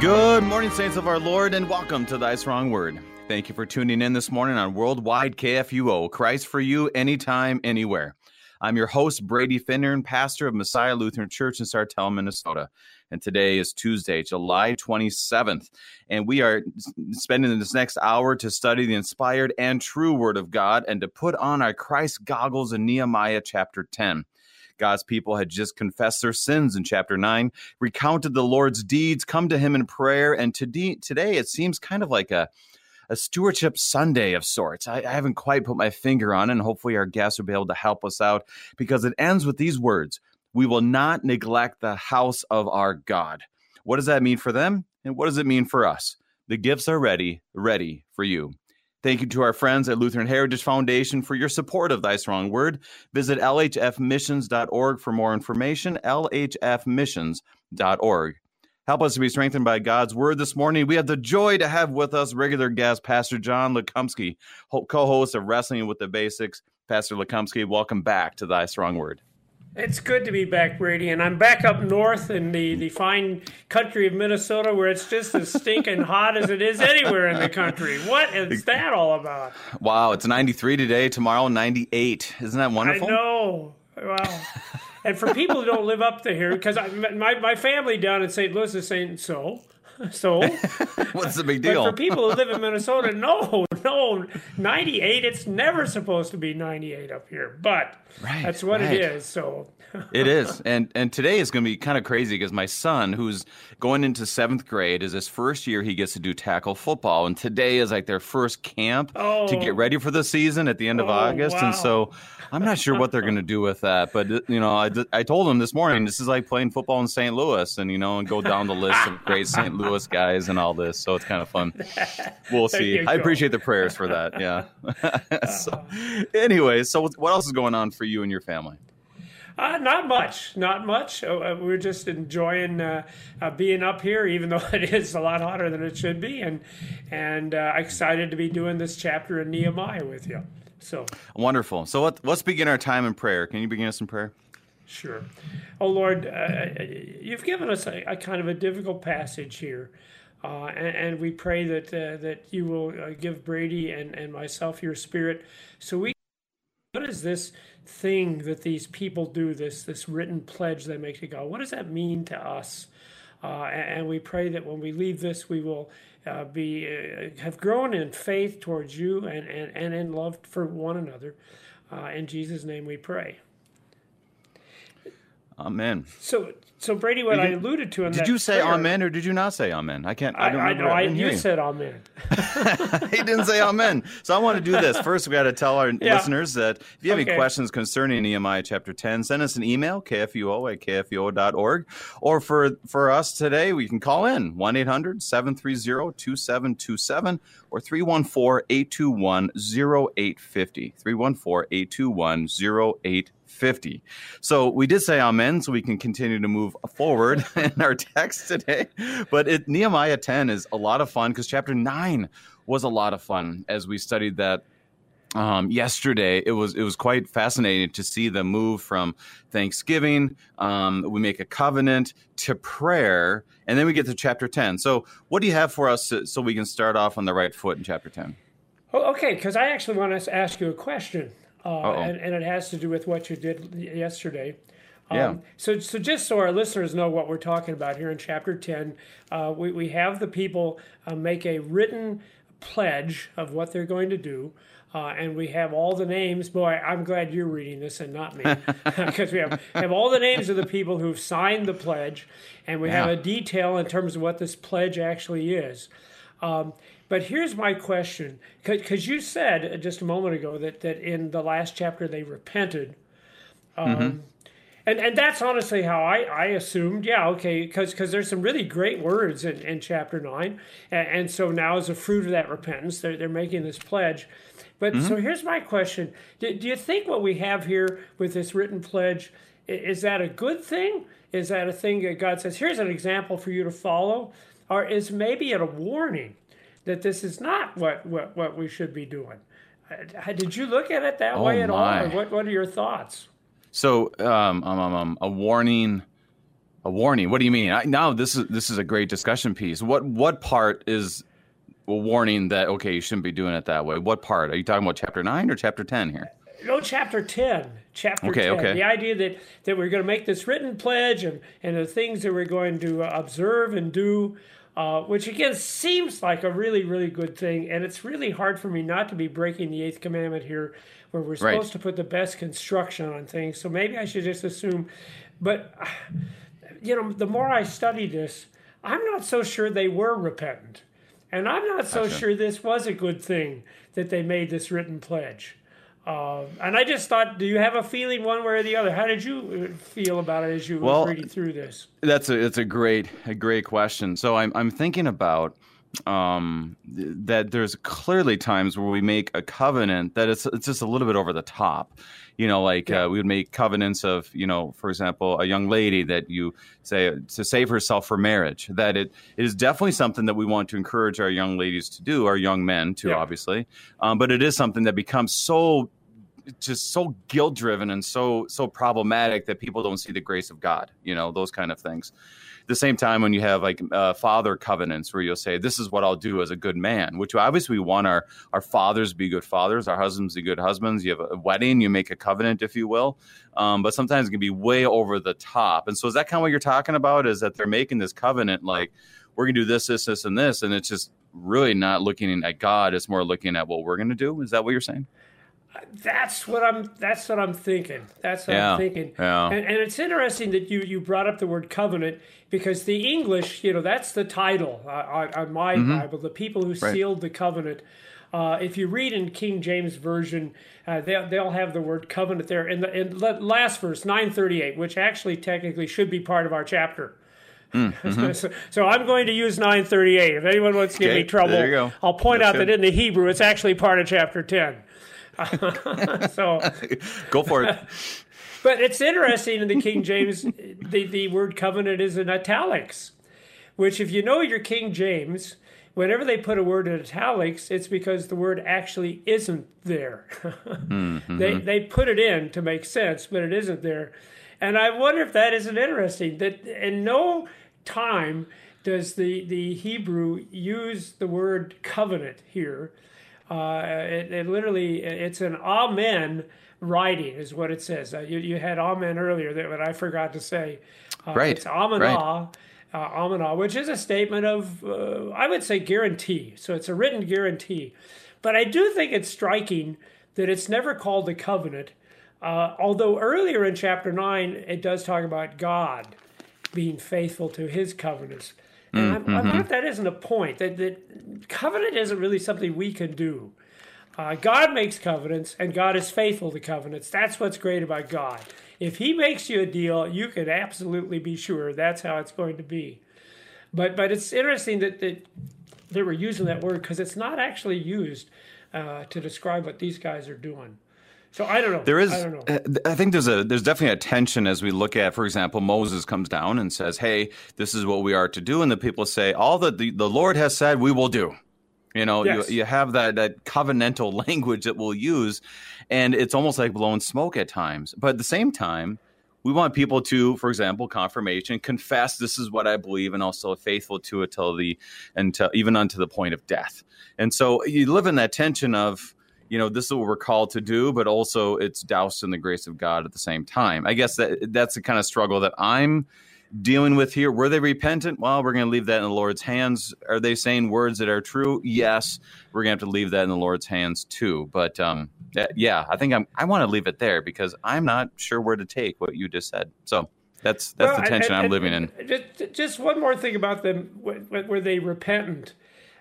Good morning, saints of our Lord, and welcome to Thy Strong Word. Thank you for tuning in this morning on Worldwide KFUO, Christ for you, anytime, anywhere. I'm your host, Brady Finnern, pastor of Messiah Lutheran Church in Sartell, Minnesota. And today is Tuesday, July 27th. And we are spending this next hour to study the inspired and true Word of God and to put on our Christ goggles in Nehemiah chapter 10. God's people had just confessed their sins in chapter 9, recounted the Lord's deeds, come to him in prayer, and today, today it seems kind of like a a stewardship Sunday of sorts. I, I, haven't quite put my finger on it, and hopefully our guests will be able to help us out because it ends with these words We will not neglect the house of our God. What does that mean for them? And what does it mean for us? The gifts are ready, ready for you. Thank you to our friends at Lutheran Heritage Foundation for your support of Thy Strong Word. Visit lhfmissions.org for more information. lhfmissions.org. Help us to be strengthened by God's Word this morning. We have the joy to have with us regular guest, Pastor John Lukomski, co host of Wrestling with the Basics. Pastor Lukomski, welcome back to Thy Strong Word. It's good to be back, Brady, and I'm back up north in the, the fine country of Minnesota where it's just as stinking hot as it is anywhere in the country. What is that all about? Wow, it's 93 today, tomorrow 98. Isn't that wonderful? I know. Wow. and for people who don't live up to here, because my, my family down in St. Louis is saying so. So, what's the big deal? But for people who live in Minnesota, no, no, 98. It's never supposed to be 98 up here, but right, that's what right. it is. So it is, and and today is going to be kind of crazy because my son, who's going into seventh grade, is his first year. He gets to do tackle football, and today is like their first camp oh. to get oh. ready for the season at the end of oh, August, wow. and so I'm not sure what they're going to do with that. But you know, I I told them this morning this is like playing football in St. Louis, and you know, and go down the list of great St. Louis guys and all this. So it's kind of fun. We'll see. I appreciate the prayers for that. Yeah. so, anyway, so what else is going on for you and your family? Uh, not much, not much. Uh, uh we're just enjoying uh, uh, being up here, even though it is a lot hotter than it should be, and and uh, excited to be doing this chapter in Nehemiah with you. So wonderful. So let, us begin our time in prayer. Can you begin us in prayer? Sure. Oh Lord, you've given us a, a, kind of a difficult passage here. And, and, we pray that that you will give Brady and, and myself your spirit, so we. What is this? thing that these people do, this this written pledge they make to God. What does that mean to us? Uh, and, and, we pray that when we leave this, we will uh, be uh, have grown in faith towards you and, and, and in love for one another. Uh, in Jesus' name, we pray. Amen. So so Brady, what did I alluded to in did you say prayer, amen or did you not say amen? I can't. I, don't I, know. I, you said amen. he didn't say amen. So I want to do this first. We got to tell our yeah. listeners that if you have okay. any questions concerning Nehemiah chapter ten, send us an email kfuo at kfuo.org, or for for us today, we can call in 1-800-730-2727 or 314-821-0850. 314-821-0850. So we did say amen, so we can continue to move forward in our text today. But it, Nehemiah 10 is a lot of fun because chapter 9 was a lot of fun as we studied that um, yesterday it was it was quite fascinating to see the move from Thanksgiving. Um, we make a covenant to prayer, and then we get to chapter ten. So, what do you have for us to, so we can start off on the right foot in chapter ten? Oh, okay, because I actually want to ask you a question uh, and, and, it has to do with what you did yesterday. Um, yeah. So, so just so our listeners know what we're talking about here in chapter 10, uh, we, we have the people uh, make a written pledge of what they're going to do. Uh, and we have all the names. Boy, I'm glad you're reading this and not me, because we have, have all the names of the people who've signed the pledge, and we yeah. have a detail in terms of what this pledge actually is. Um, but here's my question, because you said just a moment ago that, that in the last chapter they repented. Um, mm-hmm. And, and that's honestly how I, I assumed, yeah, okay, because there's some really great words in, in chapter 9. And, and, so now, as a fruit of that repentance, they're, they're making this pledge. But mm-hmm. so here's my question do, do you think what we have here with this written pledge is that a good thing? Is that a thing that God says, here's an example for you to follow? Or is maybe it a warning? that this is not what, what, what we should be doing. Uh, did you look at it that oh way at my. all? What, what are your thoughts? So, um, um, um, um, a warning A warning. What do you mean? I, now this is this is a great discussion piece. What what part is a warning that okay you shouldn't be doing it that way? What part are you talking about? Chapter nine or chapter ten here? No, chapter ten. Chapter okay, 10. Okay. The idea that that we're going to make this written pledge and and the things that we're going to uh, observe and do. Uh, which again seems like a really, really good thing. And it's really hard for me not to be breaking the eighth commandment here, where we're supposed right. to put the best construction on things. So maybe I should just assume. But, you know, the more I study this, I'm not so sure they were repentant. And I'm not so gotcha. sure this was a good thing that they made this written pledge. Uh, and I just thought, do you have a feeling one way or the other? How did you uh, feel about it as you well, were reading through this? That's a it's a great a great question. So I'm I'm thinking about um, that there's clearly times where we make a covenant that it's it's just a little bit over the top. You know, like yeah. uh, we would make covenants of, you know, for example, a young lady that you say to save herself for marriage. That it, it is definitely something that we want to encourage our young ladies to do, our young men too, yeah. obviously. Um, but it is something that becomes so just so guilt driven and so so problematic that people don't see the grace of God. You know, those kind of things the same time when you have like uh, father covenants where you'll say this is what i'll do as a good man which obviously we want our our fathers be good fathers our husbands be good husbands. You have a wedding you make a covenant if you will. Um, but sometimes it can be way over the top. And so is that kind of what you're talking about is that they're making this covenant like we're going to do this this this and this and it's just really not looking at god it's more looking at what we're going to do? Is that what you're saying that's what I'm. That's what I'm thinking. That's what yeah, I'm thinking. Yeah. And, and, it's interesting that you you brought up the word covenant because the English, you know, that's the title on, on my mm-hmm. Bible. The people who right. sealed the covenant. Uh, if you read in King James version, uh, they'll, they'll have the word covenant there in the in last verse nine thirty eight, which actually technically should be part of our chapter. Mm-hmm. so, so, I'm going to use 938. If anyone wants to give okay, me trouble, I'll point That's out good. that in the Hebrew it's actually part of chapter 10. So go for it. But it's interesting in the King James, the, the word covenant is in italics, which, if you know your King James, whenever they put a word in italics, it's because the word actually isn't there. mm-hmm. They they put it in to make sense, but it isn't there. And I wonder if that isn't interesting. That in no time does the the Hebrew use the word covenant here. Uh, it, it, literally it's an amen writing is what it says. Uh, you, you had amen earlier that what I forgot to say. Uh, right. It's amenah, right. uh, amenah, which is a statement of uh, I would say guarantee. So it's a written guarantee. But I do think it's striking that it's never called a covenant. Uh, although earlier in chapter nine it does talk about God being faithful to His covenants. And mm-hmm. I, wonder if that isn't a point that, that covenant isn't really something we can do. Uh, God makes covenants, and God is faithful to covenants. That's what's great about God. If He makes you a deal, you can absolutely be sure that's how it's going to be. But but it's interesting that that they were using that word because it's not actually used uh, to describe what these guys are doing. So I don't know. There is. I, don't know. I think there's a there's definitely a tension as we look at, for example, Moses comes down and says, "Hey, this is what we are to do," and the people say, "All that the, the Lord has said, we will do." You know, yes. you, you have that that covenantal language that we'll use, and it's almost like blowing smoke at times. But at the same time, we want people to, for example, confirmation, confess this is what I believe, and also faithful to it till the until even unto the point of death. And so you live in that tension of you know this is what we're called to do but also it's doused in the grace of god at the same time. I guess that that's the kind of struggle that i'm dealing with here. Were they repentant? Well we're going to leave that in the lord's hands. Are they saying words that are true? Yes. We're going to have to leave that in the lord's hands too. But um yeah i think i'm i want to leave it there because i'm not sure where to take what you just said. So that's that's well, the tension and, and, i'm living in. just, just one more thing about them. Were they repentant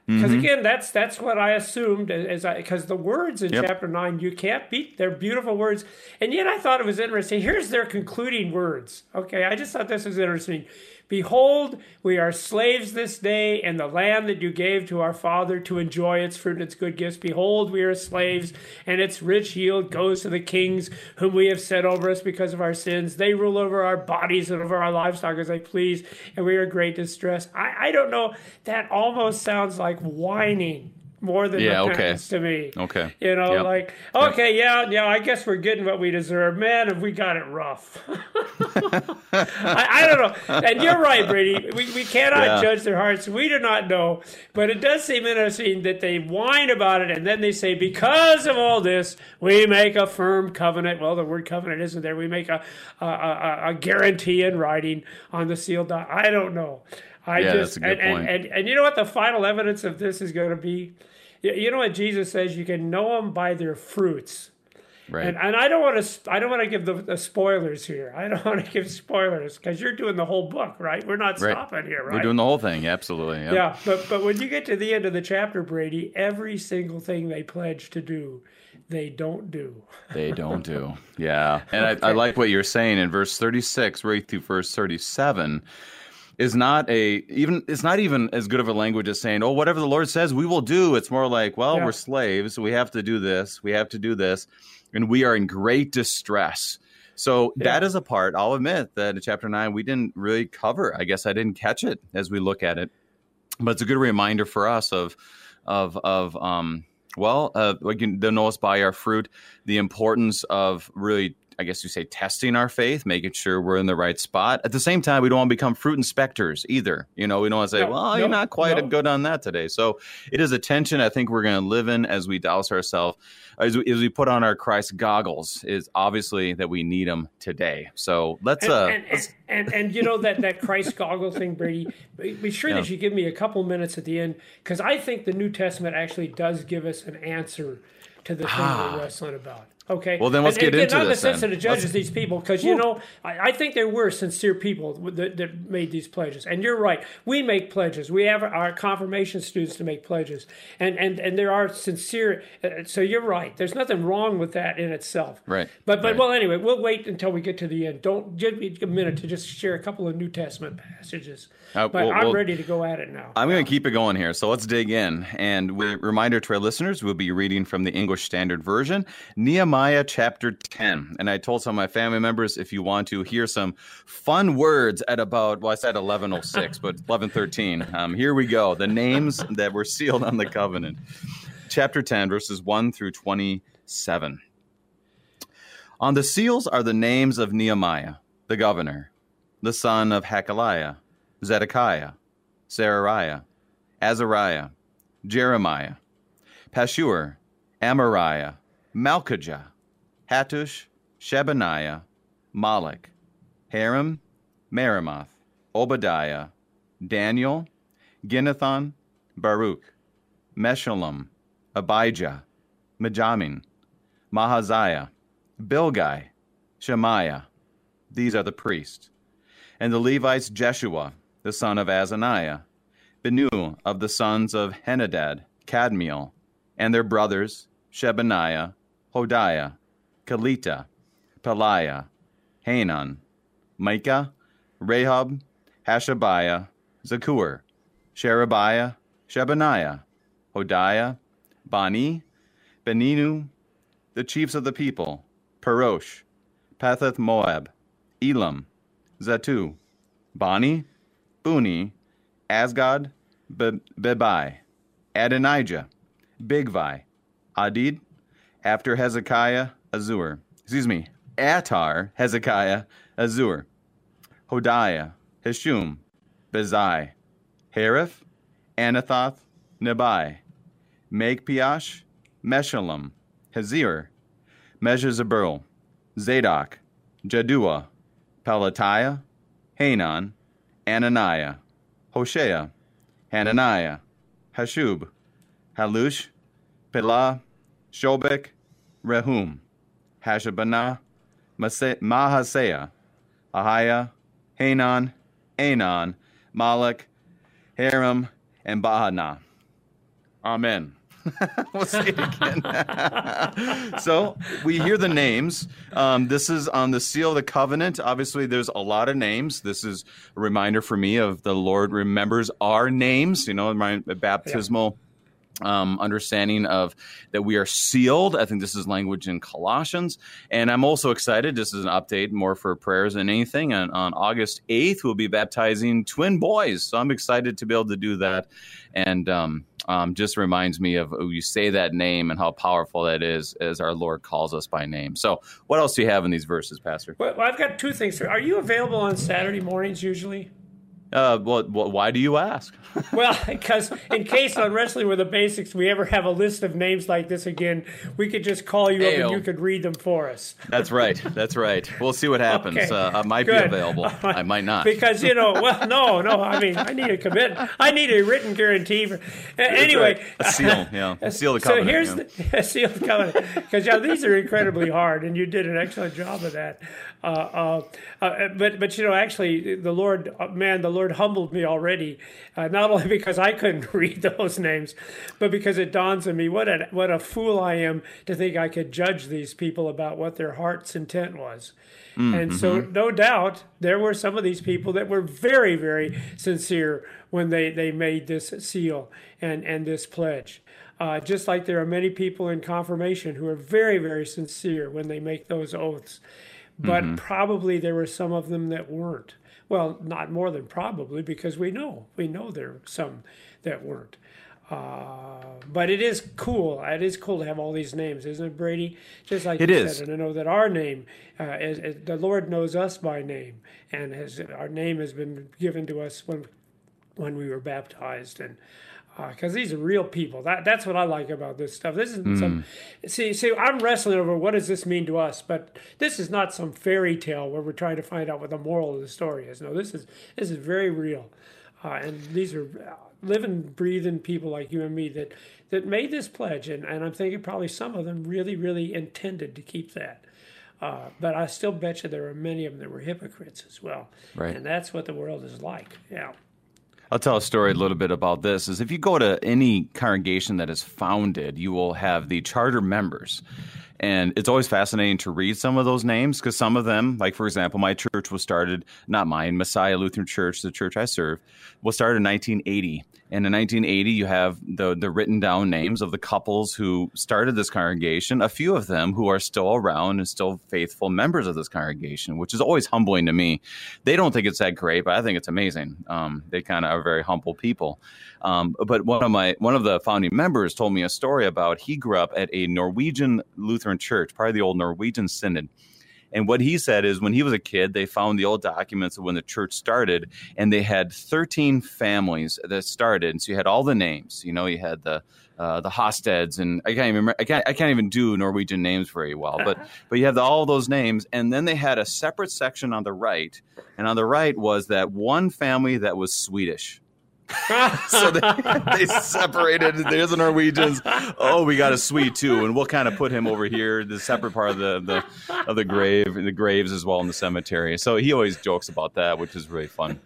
because mm-hmm. again, that's that's what I assumed as because the words in yep. chapter nine you can't beat. They're beautiful words, and yet I thought it was interesting. Here's their concluding words. Okay, I just thought this was interesting. Behold, we are slaves this day in the land that you gave to our father to enjoy its fruit and its good gifts. Behold, we are slaves, and its rich yield goes to the kings whom we have set over us because of our sins. They rule over our bodies and over our livestock as they please, and we are great distress. I, I don't know. That almost sounds like whining more than yeah, repentance okay. to me. Okay. You know, Yep. like, okay, yeah, yeah, I guess we're getting what we deserve. Man, have we got it rough. I, I don't know. And you're right, Brady. We, we cannot Yeah. judge their hearts. We do not know. But it does seem interesting that they whine about it and then they say, because of all this, we make a firm covenant. Well, the word covenant isn't there. We make a, a, a, a guarantee in writing on the sealed. I don't know. I Yeah, just that's a good and, point. And, and, and you know what the final evidence of this is going to be? You- know what Jesus says? You can know them by their fruits. Right. And, and I don't want to. I don't want to give the, the spoilers here. I don't want to give spoilers because you're doing the whole book, right? We're not Right. stopping here, right? We're doing the whole thing. Absolutely. Yep. yeah, but but when you get to the end of the chapter, Brady, every single thing they pledge to do, they don't do. They don't do. Yeah. And I, I like what you're saying in verse 36 right through verse 37 is not a even it's not even as good of a language as saying, "Oh, whatever the Lord says, we will do." It's more like, "Well, Yeah. we're slaves, we have to do this, we have to do this, and we are in great distress." So that Yeah. is a part I'll admit that in chapter 9 we didn't really cover. I guess I didn't catch it as we look at it. But it's a good reminder for us of of of um well, uh, like they'll know us by our fruit, the importance of really, I guess you say, testing our faith, making sure we're in the right spot. At the same time, we don't want to become fruit inspectors either. You know, we don't want to say, No, well, no, you're not quite no. good on that today. So it is a tension I think we're going to live in as we douse ourselves, as we, as we put on our Christ goggles, is obviously that we need them today. So let's, And, uh, and, and, and, and you know that, that Christ goggle thing, Brady. Be be sure that you give me a couple minutes at the end because I think the New Testament actually does give us an answer to the thing we're wrestling about. Okay. Well, then let's And- and get into not this in the sense that it judges Let's- these people because you know I, I think there were sincere people that, that made these pledges, and you're right. We make pledges. We have our confirmation students to make pledges, and and and there are sincere. uh, So you're right. There's nothing wrong with that in itself. Right, But but right. well anyway, we'll wait until we get to the end. Don't give me a minute to just share a couple of New Testament passages. Uh, but well- I'm well- ready to go at it now. I'm going to keep it going here. So let's dig in. And with reminder to our listeners, we'll be reading from the English Standard Version, Nehemiah chapter 10. And I told some of my family members if you want to hear some fun words at about, well, I said 1106, but 1113. Um, here we go. The names that were sealed on the covenant. Chapter 10, verses 1 through 27. On the seals are the names of Nehemiah, the governor, the son of Hacaliah, Zedekiah, Serariah, Azariah, Jeremiah, Pashhur, Amariah, Malchijah, Hattush, Shebaniah, Malek, Haram, Meremoth, Obadiah, Daniel, Ginnethon, Baruch, Meshullam, Abijah, Majamin, Mahaziah, Bilgai, Shemaiah. These are the priests. And the Levites Jeshua, the son of Azaniah, Benu of the sons of Henadad, Cadmiel, and their brothers Shebaniah, Hodiah, Kalita, Peliah, Hanan, Micah, Rahab, Hashabiah, Zaccur, Sherebiah, Shebaniah, Hodiah, Bani, Beninu, the chiefs of the people, Perosh, Pethath Moab, Elam, Zattu, Bani, Buni, Asgad, Be- Bebai, Adonijah, Bigvi, Adid, after Hezekiah, Azzur. Excuse me, Atar, Hezekiah, Azzur, Hodiah, Heshum, Bezai, Hariph, Anathoth, Nebai, Magpiash, Meshullam, Hazir, Meshezabel, Zadok, Jaddua, Pelatiah, Hanan, Ananiah, Hoshea, Hananiah, Hasshub, Halush, Pilah, Shobek, Rehum, Hashabana, Mahasea, Ahiah, Hanan, Anon, Malek, Haram, and Bahana. Amen. we'll say it again. so we hear the names. Um, this is on the seal of the covenant. Obviously, there's a lot of names. This is a reminder for me of the Lord remembers our names. You know, my baptismal um, understanding of that we are sealed. I think this is language in Colossians. And I'm also excited. This is an update more for prayers than anything. And on August 8th, we'll be baptizing twin boys. So I'm excited to be able to do that. And um, um, just reminds me of you say that name and how powerful that is as our Lord calls us by name. So, what else do you have in these verses, Pastor? Well, I've got two things. Are you available on Saturday mornings usually? Uh, well, why do you ask? well, because in case on Wrestling with the Basics we ever have a list of names like this again, we could just call you up and you could read them for us. That's right. That's right. We'll see what happens. Okay. Uh, I might Good. be available. I might not. Because you know, well, no, no. I mean, I need a commitment. I need a written guarantee. For, anyway, right. a seal. Yeah, a seal the covenant. So here's yeah. the a seal the covenant because yeah, these are incredibly hard, and you did an excellent job of that. Uh, uh, uh, but but you know, actually, the Lord, uh, man, the Lord humbled me already. Uh, not only because I couldn't read those names, but because it dawns on me what a what a fool I am to think I could judge these people about what their heart's intent was. Mm-hmm. And so, mm-hmm. no doubt, there were some of these people that were very, very sincere when they, they made this seal and, and this pledge. Uh, just like there are many people in confirmation who are very, very sincere when they make those oaths but mm-hmm. probably there were some of them that weren't. Well, not more than probably, because we know we know there are some that weren't. Uh, but it is cool. It is cool to have all these names, isn't it, Brady? Just like it you is. said, and I know that our name, uh, is, is, the Lord knows us by name, and has, our name has been given to us when when we were baptized, and because uh, these are real people. That that's what I like about this stuff. This is mm. some see see. I'm wrestling over what does this mean to us, but this is not some fairy tale where we're trying to find out what the moral of the story is. No, this is this is very real, uh, and these are uh, living, breathing people like you and me that that made this pledge, and, and I'm thinking probably some of them really really intended to keep that. Uh, but I still bet you there are many of them that were hypocrites as well. Right. And that's what the world is like. Yeah. I'll tell a story a little bit about this. Is if you go to any congregation that is founded, you will have the charter members. And it's always fascinating to read some of those names because some of them, like for example, my church was started, not mine, Messiah Lutheran Church, the church I serve, was started in 1980. And in 1980, you have the the written down names of the couples who started this congregation. A few of them who are still around and still faithful members of this congregation, which is always humbling to me. They don't think it's that great, but I think it's amazing. Um, they kind of are very humble people. Um, but one of my one of the founding members told me a story about he grew up at a Norwegian Lutheran church, part of the old Norwegian Synod and what he said is when he was a kid, they found the old documents of when the church started, and they had 13 families that started. And so you had all the names. You know, you had the uh, the Hosteds, and I can't even I can't I can't even do Norwegian names very well, but but you have the, all those names, and then they had a separate section on the right, and on the right was that one family that was Swedish. so they, they separated. There's the Norwegians. Oh, we got a Swede too, and we'll kind of put him over here, the separate part of the, the of the grave, the graves as well in the cemetery. So he always jokes about that, which is really fun.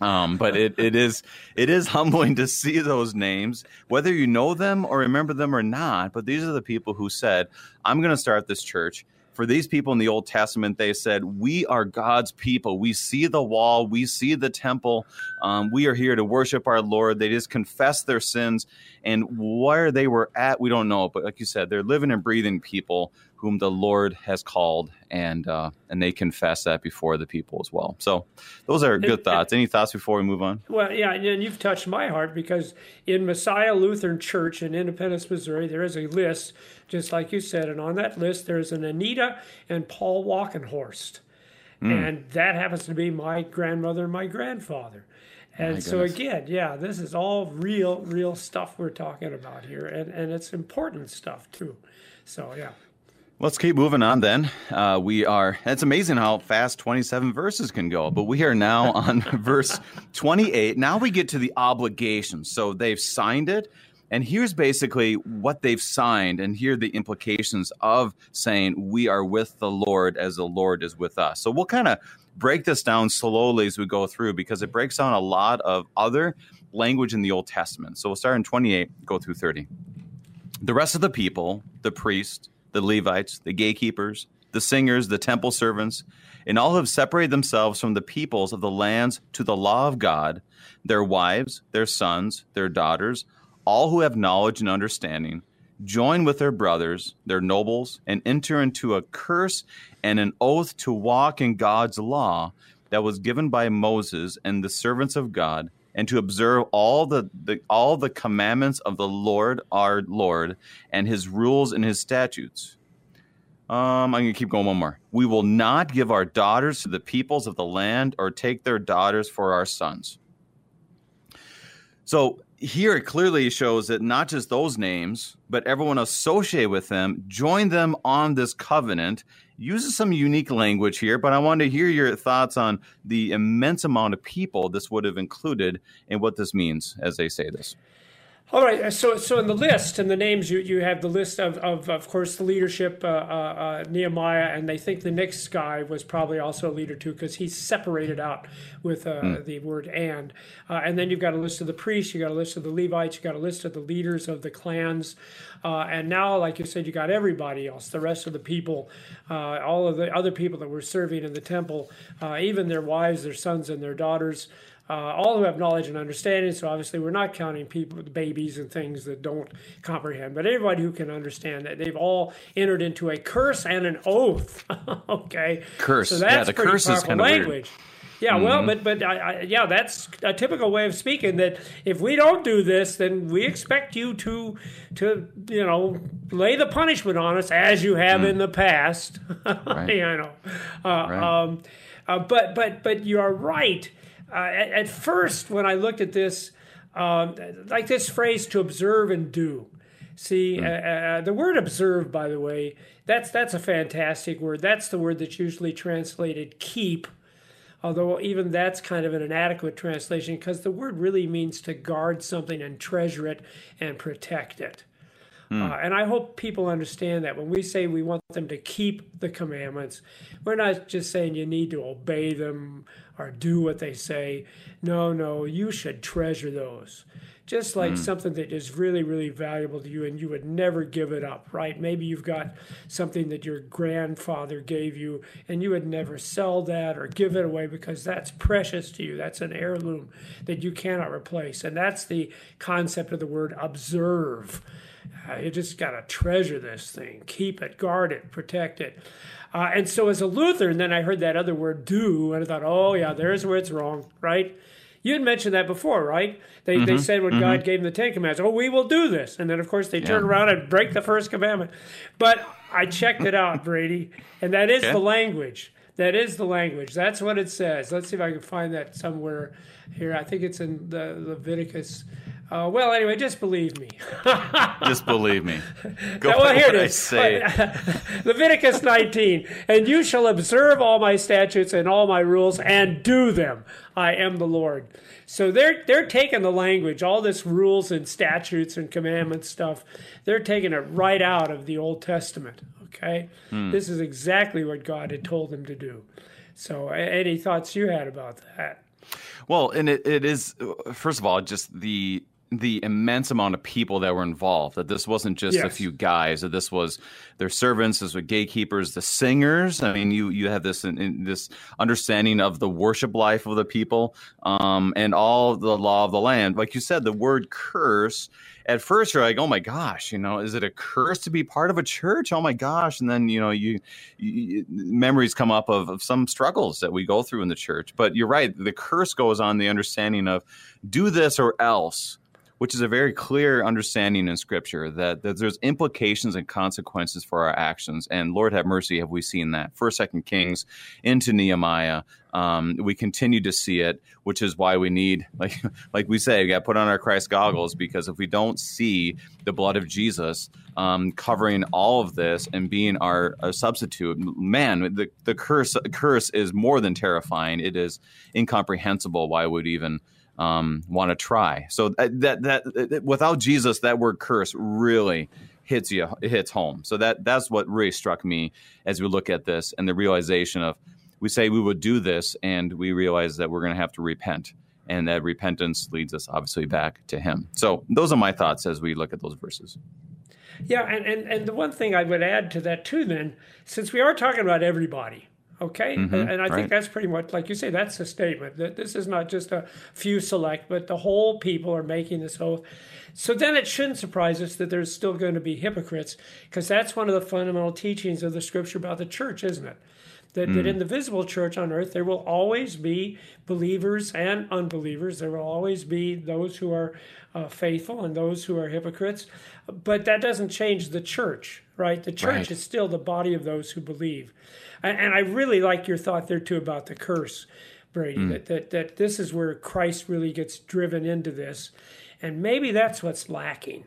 Um, but it, it is it is humbling to see those names, whether you know them or remember them or not. But these are the people who said, "I'm going to start this church." For these people in the Old Testament, they said, We are God's people. We see the wall, we see the temple. Um, we are here to worship our Lord. They just confess their sins. And where they were at, we don't know. But like you said, they're living and breathing people whom the Lord has called, and uh, and they confess that before the people as well. So, those are good and, thoughts. Any thoughts before we move on? Well, yeah, and you've touched my heart because in Messiah Lutheran Church in Independence, Missouri, there is a list, just like you said, and on that list there's an Anita and Paul Walkenhorst, mm. and that happens to be my grandmother and my grandfather. And so again, yeah, this is all real, real stuff we're talking about here, and and it's important stuff too. So yeah. Let's keep moving on then. Uh, we are, it's amazing how fast 27 verses can go, but we are now on verse 28. Now we get to the obligation. So they've signed it. And here's basically what they've signed, and here the implications of saying, We are with the Lord as the Lord is with us. So we'll kind of break this down slowly as we go through because it breaks down a lot of other language in the Old Testament. So we'll start in 28, go through 30. The rest of the people, the priest, the Levites, the gatekeepers, the singers, the temple servants, and all who have separated themselves from the peoples of the lands to the law of God, their wives, their sons, their daughters, all who have knowledge and understanding join with their brothers, their nobles, and enter into a curse and an oath to walk in God's law that was given by Moses and the servants of God, and to observe all the, the all the commandments of the Lord our Lord and his rules and his statutes. Um, I'm going to keep going one more. We will not give our daughters to the peoples of the land or take their daughters for our sons. So here it clearly shows that not just those names, but everyone associated with them join them on this covenant. Uses some unique language here, but I want to hear your thoughts on the immense amount of people this would have included and what this means as they say this. All right. Uh, so, so in the list and the names, you, you have the list of, of, of course, the leadership, uh, uh, uh, Nehemiah, and they think the next guy was probably also a leader too, because he's separated out with mm. the word and. Uh, and then you've got a list of the priests, you got a list of the Levites, you got a list of the leaders of the clans. and now, like you said, you got everybody else, the rest of the people, all of the other people that were serving in the temple, even their wives, their sons, and their daughters uh, all who have knowledge and understanding. So obviously, we're not counting people, babies, and things that don't comprehend, but everybody who can understand that they've all entered into a curse and an oath. okay, curse. So that's yeah, the curse is kind of language. Weird. Yeah, mm-hmm. well, but but I, I, yeah, that's a typical way of speaking. That if we don't do this, then we expect you to to you know lay the punishment on us as you have mm. in the past. right. you know, uh, right. um, uh, but but but you are right uh, at, at, first, when I looked at this, um, like this phrase to observe and do. See, mm. uh, uh, the word observe, by the way, that's that's a fantastic word. That's the word that's usually translated keep, although even that's kind of an inadequate translation because the word really means to guard something and treasure it and protect it. Mm. Uh, and I hope people understand that when we say we want them to keep the commandments, we're not just saying you need to obey them or do what they say. No, no, you should treasure those. Just like mm. something that is really, really valuable to you and you would never give it up, right? Maybe you've got something that your grandfather gave you and you would never sell that or give it away because that's precious to you. That's an heirloom that you cannot replace. And that's the concept of the word observe. Uh, you just got to treasure this thing, keep it, guard it, protect it. Uh, and so as a Lutheran, then I heard that other word do, and I thought, oh, yeah, there's where it's wrong, right? You had mentioned that before, right? They, mm-hmm, they said when mm-hmm. God gave them the Ten Commandments, oh, we will do this. And then, of course, they yeah. turn around and break the first commandment. But I checked it out, Brady, and that is okay. the language. That is the language. That's what it says. Let's see if I can find that somewhere here. I think it's in the Leviticus uh, well, anyway, just believe me. just believe me. Go now, well, here it is. Leviticus 19. And you shall observe all my statutes and all my rules and do them. I am the Lord. So they're they're taking the language, all this rules and statutes and commandments stuff. They're taking it right out of the Old Testament. Okay, hmm. this is exactly what God had told them to do. So, any thoughts you had about that? Well, and it, it is first of all just the the immense amount of people that were involved. That this wasn't just yes. a few guys. That this was their servants, this were gatekeepers, the singers. I mean, you you have this in, in this understanding of the worship life of the people, um, and all the law of the land. Like you said, the word curse. At first, you're like, "Oh my gosh, you know, is it a curse to be part of a church? Oh my gosh!" And then you know, you, you memories come up of, of some struggles that we go through in the church. But you're right, the curse goes on the understanding of do this or else which is a very clear understanding in Scripture that, that there's implications and consequences for our actions. And Lord have mercy, have we seen that? First, Second Kings into Nehemiah. Um, we continue to see it, which is why we need, like like we say, we got to put on our Christ goggles because if we don't see the blood of Jesus um, covering all of this and being our, our substitute, man, the the curse curse is more than terrifying. It is incomprehensible why would even um, want to try. So that, that that without Jesus, that word curse really hits you hits home. So that that's what really struck me as we look at this and the realization of we say we would do this and we realize that we're going to have to repent and that repentance leads us obviously back to him. So those are my thoughts as we look at those verses. Yeah, and, and, and the one thing I would add to that too then, since we are talking about everybody, Okay, mm-hmm, and I right. think that's pretty much like you say. That's a statement that this is not just a few select, but the whole people are making this oath. So then it shouldn't surprise us that there's still going to be hypocrites, because that's one of the fundamental teachings of the Scripture about the church, isn't it? That, mm. that in the visible church on earth there will always be believers and unbelievers. There will always be those who are uh, faithful and those who are hypocrites. But that doesn't change the church, right? The church right. is still the body of those who believe. And, and, I really like your thought there too about the curse, Brady, mm. that, that, that this is where Christ really gets driven into this. And maybe that's what's lacking.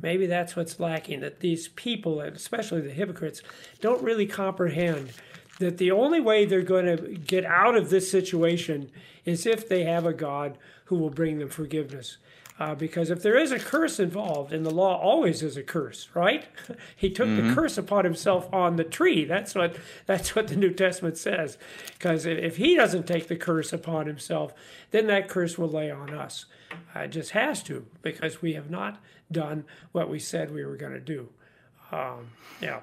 Maybe that's what's lacking, that these people, and especially the hypocrites, don't really comprehend that the only way they're going to get out of this situation is if they have a God who will bring them forgiveness. Uh, because if there is a curse involved, and the law always is a curse, right? he took mm-hmm. the curse upon himself on the tree. That's what that's what the New Testament says. Because if he doesn't take the curse upon himself, then that curse will lay on us. Uh, it just has to, because we have not done what we said we were going to do. Um, yeah.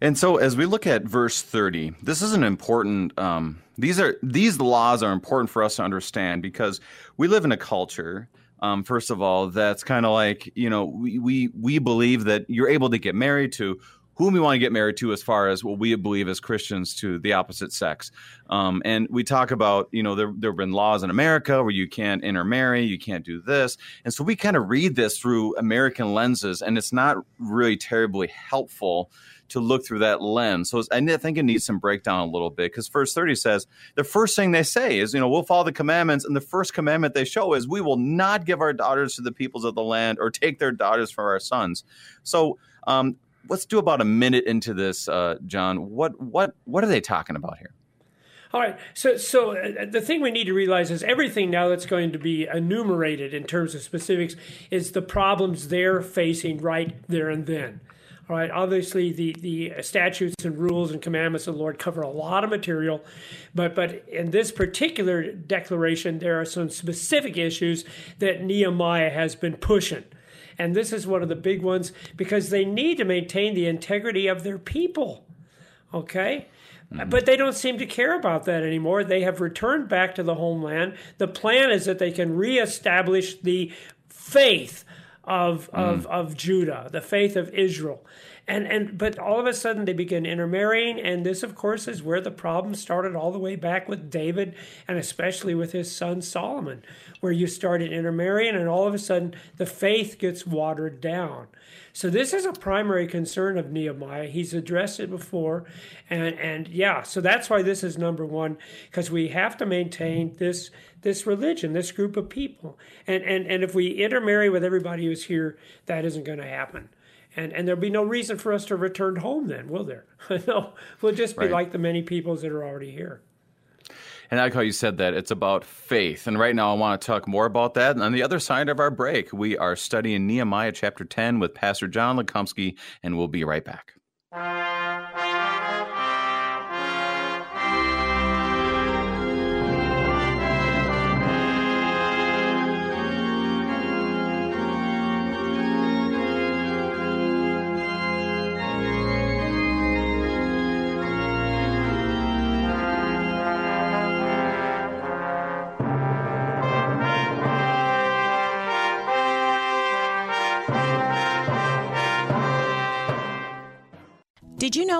And so, as we look at verse thirty, this is an important. Um, these are these laws are important for us to understand because we live in a culture um, first of all, that's kind of like you know we, we we believe that you're able to get married to whom we want to get married to as far as what we believe as Christians to the opposite sex. Um, and we talk about, you know, there, there have been laws in America where you can't intermarry, you can't do this. And so we kind of read this through American lenses, and it's not really terribly helpful to look through that lens. So I think it needs some breakdown a little bit because verse 30 says the first thing they say is, you know, we'll follow the commandments. And the first commandment they show is we will not give our daughters to the peoples of the land or take their daughters from our sons. So, um, let's do about a minute into this, uh, John. What what what are they talking about here? All right. So, so uh, the thing we need to realize is everything now that's going to be enumerated in terms of specifics is the problems they're facing right there and then. All right. Obviously, the, the statutes and rules and commandments of the Lord cover a lot of material, but but in this particular declaration, there are some specific issues that Nehemiah has been pushing. And this is one of the big ones because they need to maintain the integrity of their people. Okay? Mm-hmm. But they don't seem to care about that anymore. They have returned back to the homeland. The plan is that they can reestablish the faith of, mm. of, of Judah, the faith of Israel. And, and but all of a sudden they begin intermarrying, and this, of course, is where the problem started all the way back with David, and especially with his son Solomon, where you started intermarrying, and all of a sudden the faith gets watered down. So this is a primary concern of Nehemiah. He's addressed it before, and and yeah, so that's why this is number one because we have to maintain this this religion, this group of people, and and and if we intermarry with everybody who's here, that isn't going to happen. And, and there'll be no reason for us to return home then, will there? no, we'll just be right. like the many peoples that are already here. And I like how you said that it's about faith. And right now, I want to talk more about that. And on the other side of our break, we are studying Nehemiah chapter 10 with Pastor John Lukomski, and we'll be right back.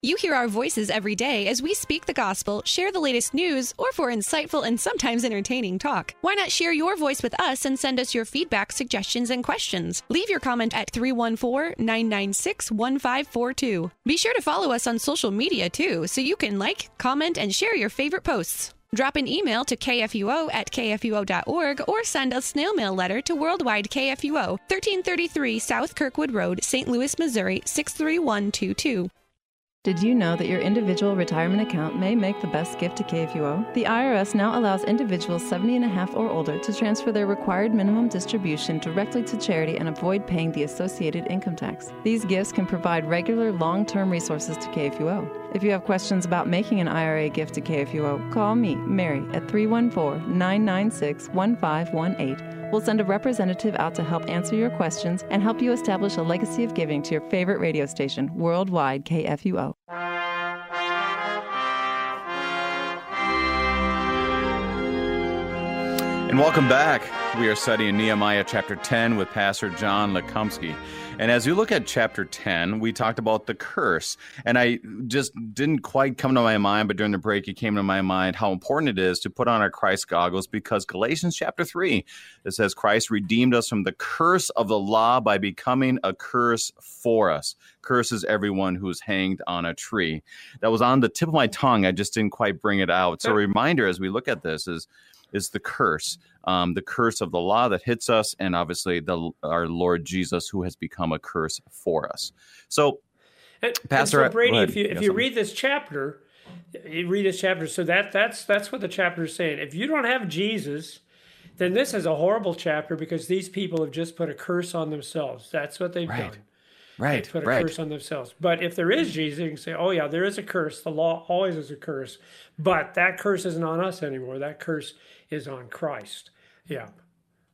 You hear our voices every day as we speak the gospel, share the latest news, or for insightful and sometimes entertaining talk. Why not share your voice with us and send us your feedback, suggestions, and questions? Leave your comment at 314 996 1542. Be sure to follow us on social media too, so you can like, comment, and share your favorite posts. Drop an email to kfuo at kfuo.org or send a snail mail letter to Worldwide KFUO, 1333 South Kirkwood Road, St. Louis, Missouri 63122. Did you know that your individual retirement account may make the best gift to KFUO? The IRS now allows individuals 70 and a half or older to transfer their required minimum distribution directly to charity and avoid paying the associated income tax. These gifts can provide regular long term resources to KFUO. If you have questions about making an IRA gift to KFUO, call me, Mary, at 314 996 1518. We'll send a representative out to help answer your questions and help you establish a legacy of giving to your favorite radio station, worldwide KFUO. And welcome back. We are studying Nehemiah chapter 10 with Pastor John Lukomski. And as you look at chapter 10, we talked about the curse. And I just didn't quite come to my mind, but during the break, it came to my mind how important it is to put on our Christ goggles because Galatians chapter 3, it says, Christ redeemed us from the curse of the law by becoming a curse for us. Curses everyone who's hanged on a tree. That was on the tip of my tongue. I just didn't quite bring it out. So, a reminder as we look at this is is the curse, um, the curse of the law that hits us, and obviously the our Lord Jesus who has become a curse for us. So, and, Pastor and so Brady, if you if you read this chapter, you read this chapter. So that that's that's what the chapter is saying. If you don't have Jesus, then this is a horrible chapter because these people have just put a curse on themselves. That's what they've right. done. Right. Put a right. curse on themselves. But if there is Jesus, you can say, oh, yeah, there is a curse. The law always is a curse. But that curse isn't on us anymore. That curse is on Christ. Yeah.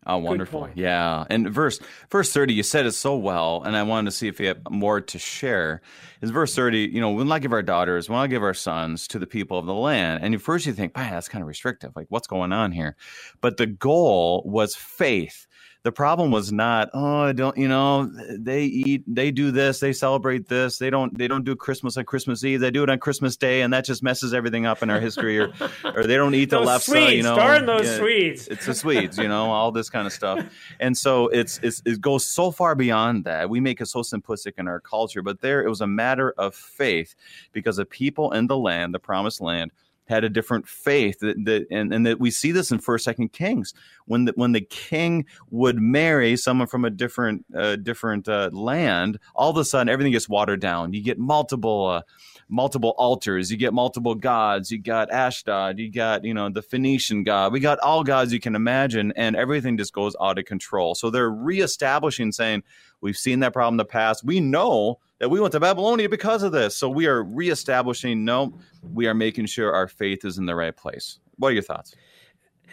Oh, wonderful. Yeah. And verse verse 30, you said it so well, and I wanted to see if you have more to share. Is verse 30, you know, we'll not give our daughters, we'll not give our sons to the people of the land. And at first you think, man, that's kind of restrictive. Like, what's going on here? But the goal was faith the problem was not oh I don't you know they eat they do this they celebrate this they don't they don't do christmas on christmas eve they do it on christmas day and that just messes everything up in our history or or they don't eat the left swedes, you know. darn those yeah, swedes it's the swedes you know all this kind of stuff. And so it's, it's it goes so far beyond that. We make it so simplistic in our culture but there it was a matter of faith because the people in the land the promised land had a different faith that, that and, and that we see this in first second kings. When the when the king would marry someone from a different uh, different uh, land all of a sudden everything gets watered down. You get multiple uh, multiple altars. You get multiple gods. You got ashdod. You got you know the phoenician god. We got all gods you can imagine and everything just goes out of control. So they're reestablishing saying we've seen that problem in the past we know that we went to Babylonia because of this. So we are reestablishing, no, we are making sure our faith is in the right place. What are your thoughts?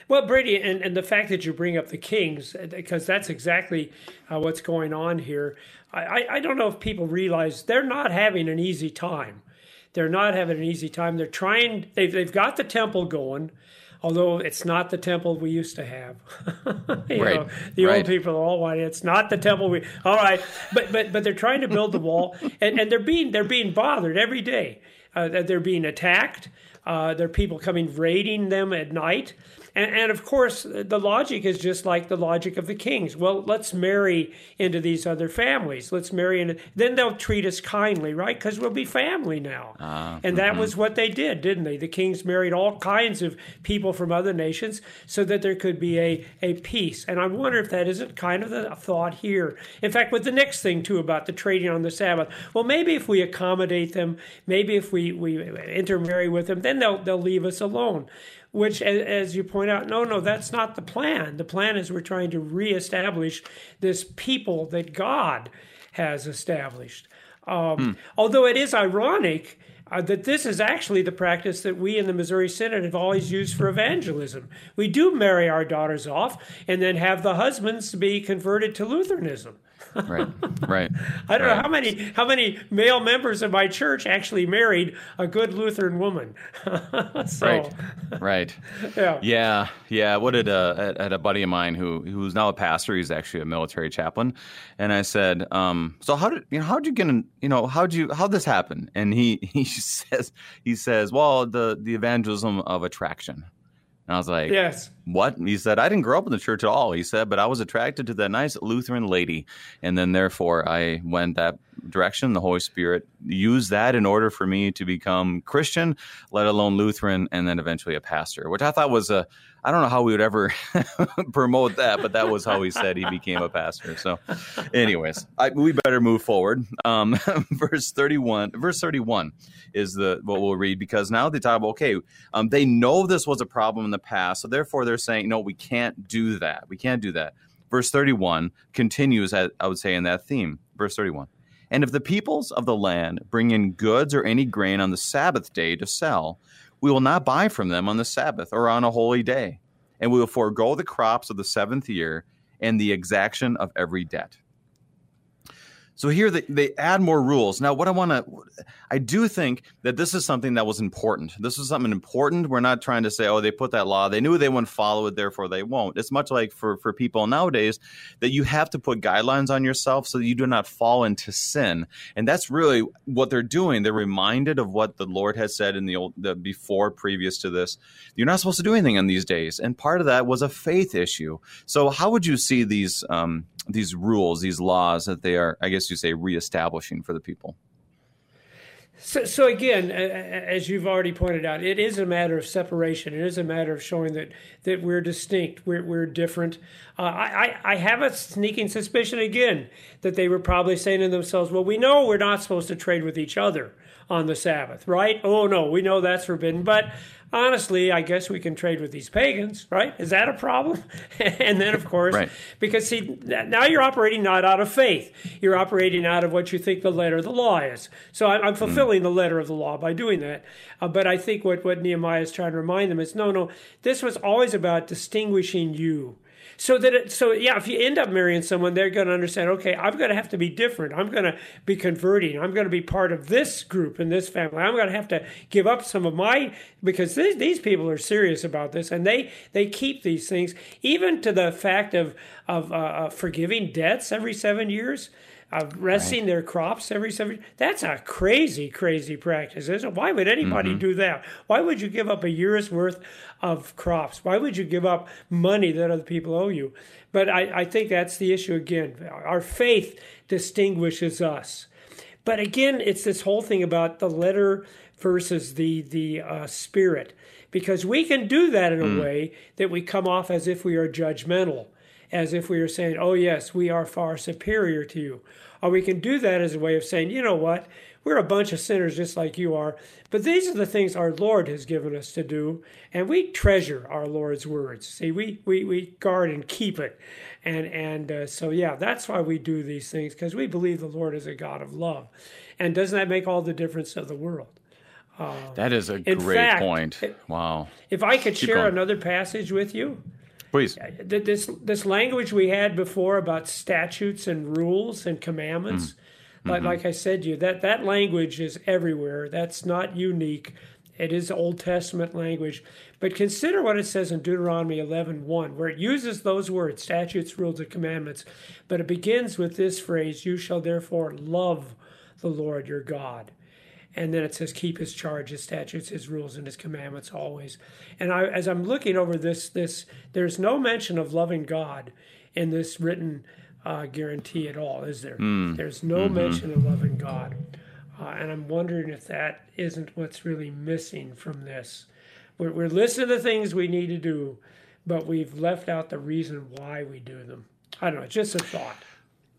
Well, Brady, and, and the fact that you bring up the Kings, because that's exactly uh, what's going on here. I, I don't know if people realize they're not having an easy time. They're not having an easy time. They're trying, they've, they've got the temple going although it's not the temple we used to have. you right. know, the right. old people all want it. It's not the temple we. All right, but but but they're trying to build the wall, and, and they're being they're being bothered every day. Uh, they're being attacked. Uh, there are people coming raiding them at night. And, and, of course, the logic is just like the logic of the kings. Well, let's marry into these other families. Let's marry into. Then they'll treat us kindly, right? Because we'll be family now. Uh, and that mm-hmm. was what they did, didn't they? The kings married all kinds of people from other nations so that there could be a, a peace. And I wonder if that isn't kind of the thought here. In fact, with the next thing, too, about the trading on the Sabbath, well, maybe if we accommodate them, maybe if we, we intermarry with them, then they'll, they'll leave us alone which, as you point out, no, no, that's not the plan. The plan is we're trying to reestablish this people that God has established. Um, hmm. Although it is ironic uh, that this is actually the practice that we in the Missouri Synod have always used for evangelism. We do marry our daughters off and then have the husbands be converted to Lutheranism right, right. I don't right. know how many how many male members of my church actually married a good Lutheran woman. so, right, right. Yeah, yeah, yeah. What did uh, had a buddy of mine who who's now a pastor. He's actually a military chaplain, and I said, um, "So how did you know? How'd you get in? You know, how'd you how'd this happen?" And he he says he says, "Well, the the evangelism of attraction." And I was like, "Yes." What? He said, I didn't grow up in the church at all. He said, but I was attracted to that nice Lutheran lady. And then therefore I went that direction. The Holy Spirit used that in order for me to become Christian, let alone Lutheran, and then eventually a pastor, which I thought was a, I don't know how we would ever promote that, but that was how he said he became a pastor. So, anyways, I, we better move forward. Um, verse thirty-one, verse thirty-one is the what we'll read because now they talk about okay, um, they know this was a problem in the past, so therefore they're saying no, we can't do that. We can't do that. Verse thirty-one continues, I would say, in that theme. Verse thirty-one. And if the peoples of the land bring in goods or any grain on the Sabbath day to sell, we will not buy from them on the Sabbath or on a holy day, and we will forego the crops of the seventh year and the exaction of every debt. So here they, they add more rules. Now, what I want to, I do think that this is something that was important. This is something important. We're not trying to say, oh, they put that law. They knew they wouldn't follow it, therefore they won't. It's much like for, for people nowadays that you have to put guidelines on yourself so that you do not fall into sin. And that's really what they're doing. They're reminded of what the Lord has said in the old, the before, previous to this. You're not supposed to do anything in these days. And part of that was a faith issue. So how would you see these, um, these rules, these laws that they are, I guess you say, reestablishing for the people? So, so again, as you've already pointed out, it is a matter of separation. It is a matter of showing that that we're distinct, we're, we're different. Uh, I, I have a sneaking suspicion again that they were probably saying to themselves, "Well, we know we're not supposed to trade with each other on the Sabbath, right? Oh no, we know that's forbidden, but honestly, I guess we can trade with these pagans, right? Is that a problem? and then, of course, right. because see, now you're operating not out of faith. You're operating out of what you think the letter of the law is. So I'm, fulfilling mm. the letter of the law by doing that. Uh, but I think what, what Nehemiah is trying to remind them is no, no, this was always about distinguishing you so that it, so yeah, if you end up marrying someone, they're going to understand. Okay, I'm going to have to be different. I'm going to be converting. I'm going to be part of this group and this family. I'm going to have to give up some of my because these, these people are serious about this and they they keep these things even to the fact of of uh, forgiving debts every seven years of resting right. their crops every seven. That's a crazy, crazy practice. Why would anybody mm-hmm. do that? Why would you give up a year's worth of crops? Why would you give up money that other people owe you? But I, I think that's the issue again. Our faith distinguishes us. But again, it's this whole thing about the letter versus the the uh, spirit, because we can do that in a mm. way that we come off as if we are judgmental as if we were saying, oh, yes, we are far superior to you. Or we can do that as a way of saying, you know what, we're a bunch of sinners just like you are, but these are the things our Lord has given us to do, and we treasure our Lord's words. See, we, we, we guard and keep it. And, and uh, so, yeah, that's why we do these things, because we believe the Lord is a God of love. And doesn't that make all the difference of the world? Uh, that is a great fact, point. Wow. If I could Keep share another passage with you, Please. This this language we had before about statutes and rules and commandments, mm. like mm-hmm. like I said to you, that that language is everywhere. That's not unique. It is Old Testament language. But consider what it says in Deuteronomy 11:1, 1, where it uses those words, statutes, rules, and commandments. But it begins with this phrase, You shall therefore love the Lord your God and then it says keep his charge his statutes his rules and his commandments always. And I, as i'm looking over this this there's no mention of loving god in this written uh, guarantee at all is there? Mm. there's no mm-hmm. mention of loving god. Uh, and i'm wondering if that isn't what's really missing from this. We're, we're listing the things we need to do but we've left out the reason why we do them. I don't know just a thought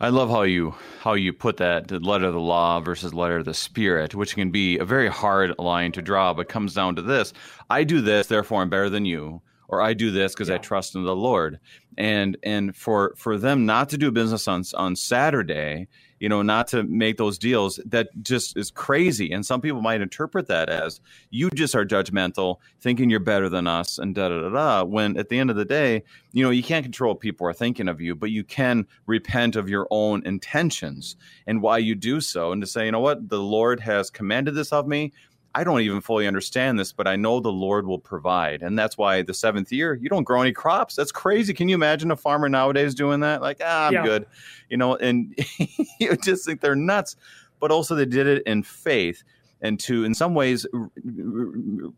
I love how you how you put that the letter of the law versus letter of the spirit, which can be a very hard line to draw, but comes down to this: I do this, therefore I'm better than you, or I do this because yeah. I trust in the Lord. And and for for them not to do business on on Saturday you know, not to make those deals, that just is crazy. And some people might interpret that as you just are judgmental, thinking you're better than us, and da da da da. When at the end of the day, you know, you can't control what people are thinking of you, but you can repent of your own intentions and why you do so, and to say, you know what, the Lord has commanded this of me. I don't even fully understand this, but I know the Lord will provide. And that's why the seventh year, you don't grow any crops. That's crazy. Can you imagine a farmer nowadays doing that? Like, ah, I'm yeah. good. You know, and you just think they're nuts. But also, they did it in faith. and to in some ways